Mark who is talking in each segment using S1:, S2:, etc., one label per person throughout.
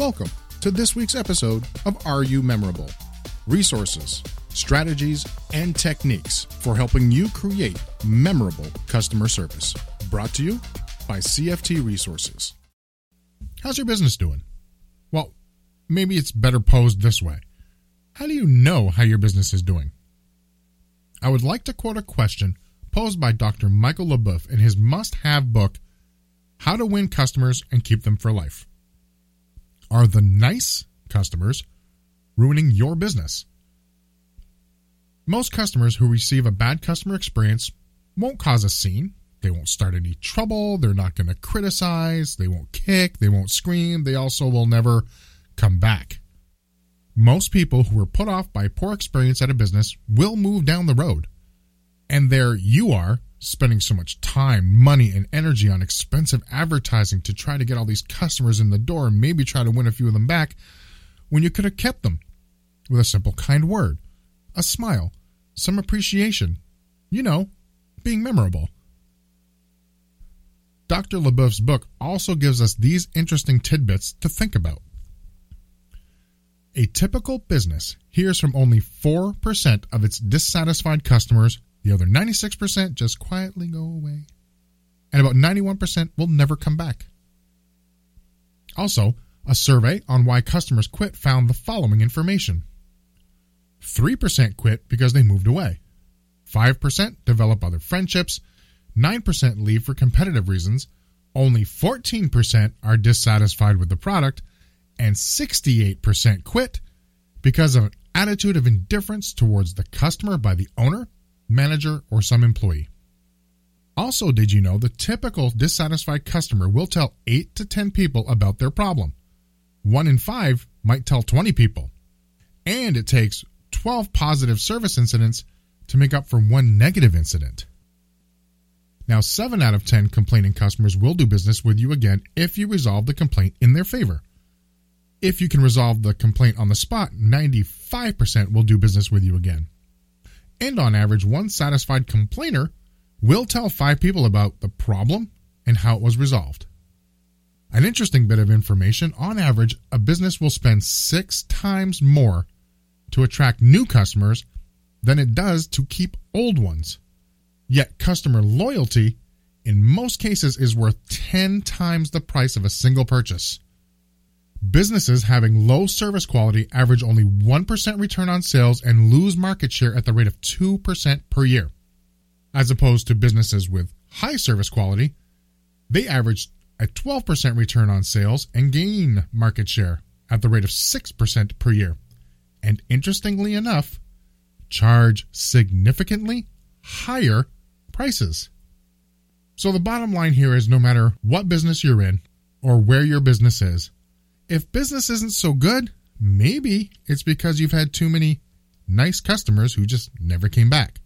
S1: Welcome to this week's episode of Are You Memorable? Resources, strategies, and techniques for helping you create memorable customer service. Brought to you by CFT Resources. How's your business doing? Well, maybe it's better posed this way. How do you know how your business is doing? I would like to quote a question posed by Dr. Michael LeBoeuf in his must have book, How to Win Customers and Keep Them for Life. Are the nice customers ruining your business? Most customers who receive a bad customer experience won't cause a scene. They won't start any trouble. They're not going to criticize. They won't kick. They won't scream. They also will never come back. Most people who are put off by poor experience at a business will move down the road. And there you are, spending so much time, money, and energy on expensive advertising to try to get all these customers in the door and maybe try to win a few of them back when you could have kept them with a simple, kind word, a smile, some appreciation. You know, being memorable. Dr. LeBoeuf's book also gives us these interesting tidbits to think about. A typical business hears from only 4% of its dissatisfied customers. The other 96% just quietly go away. And about 91% will never come back. Also, a survey on why customers quit found the following information. 3% quit because they moved away, 5% develop other friendships, 9% leave for competitive reasons, only 14% are dissatisfied with the product, and 68% quit because of an attitude of indifference towards the customer by the owner, manager, or some employee. Also, did you know the typical dissatisfied customer will tell 8 to 10 people about their problem? One in five might tell 20 people. And it takes 12 positive service incidents to make up for one negative incident. Now, 7 out of 10 complaining customers will do business with you again if you resolve the complaint in their favor. If you can resolve the complaint on the spot, 95% will do business with you again. And on average, one satisfied complainer will tell five people about the problem and how it was resolved. An interesting bit of information on average, a business will spend six times more to attract new customers than it does to keep old ones. Yet, customer loyalty in most cases is worth 10 times the price of a single purchase. Businesses having low service quality average only 1% return on sales and lose market share at the rate of 2% per year. As opposed to businesses with high service quality, they average a 12% return on sales and gain market share at the rate of 6% per year. And interestingly enough, charge significantly higher prices. So the bottom line here is no matter what business you're in or where your business is, if business isn't so good, maybe it's because you've had too many nice customers who just never came back.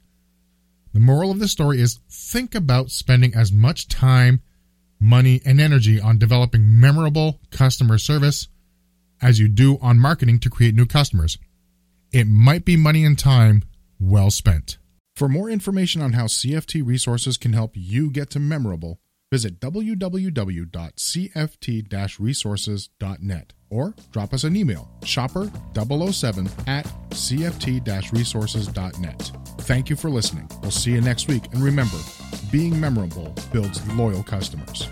S1: The moral of the story is think about spending as much time, money, and energy on developing memorable customer service as you do on marketing to create new customers. It might be money and time well spent. For more information on how CFT resources can help you get to memorable, visit www.cft-resources.net or drop us an email shopper007 at cft-resources.net. Thank you for listening. We'll see you next week. And remember, being memorable builds loyal customers.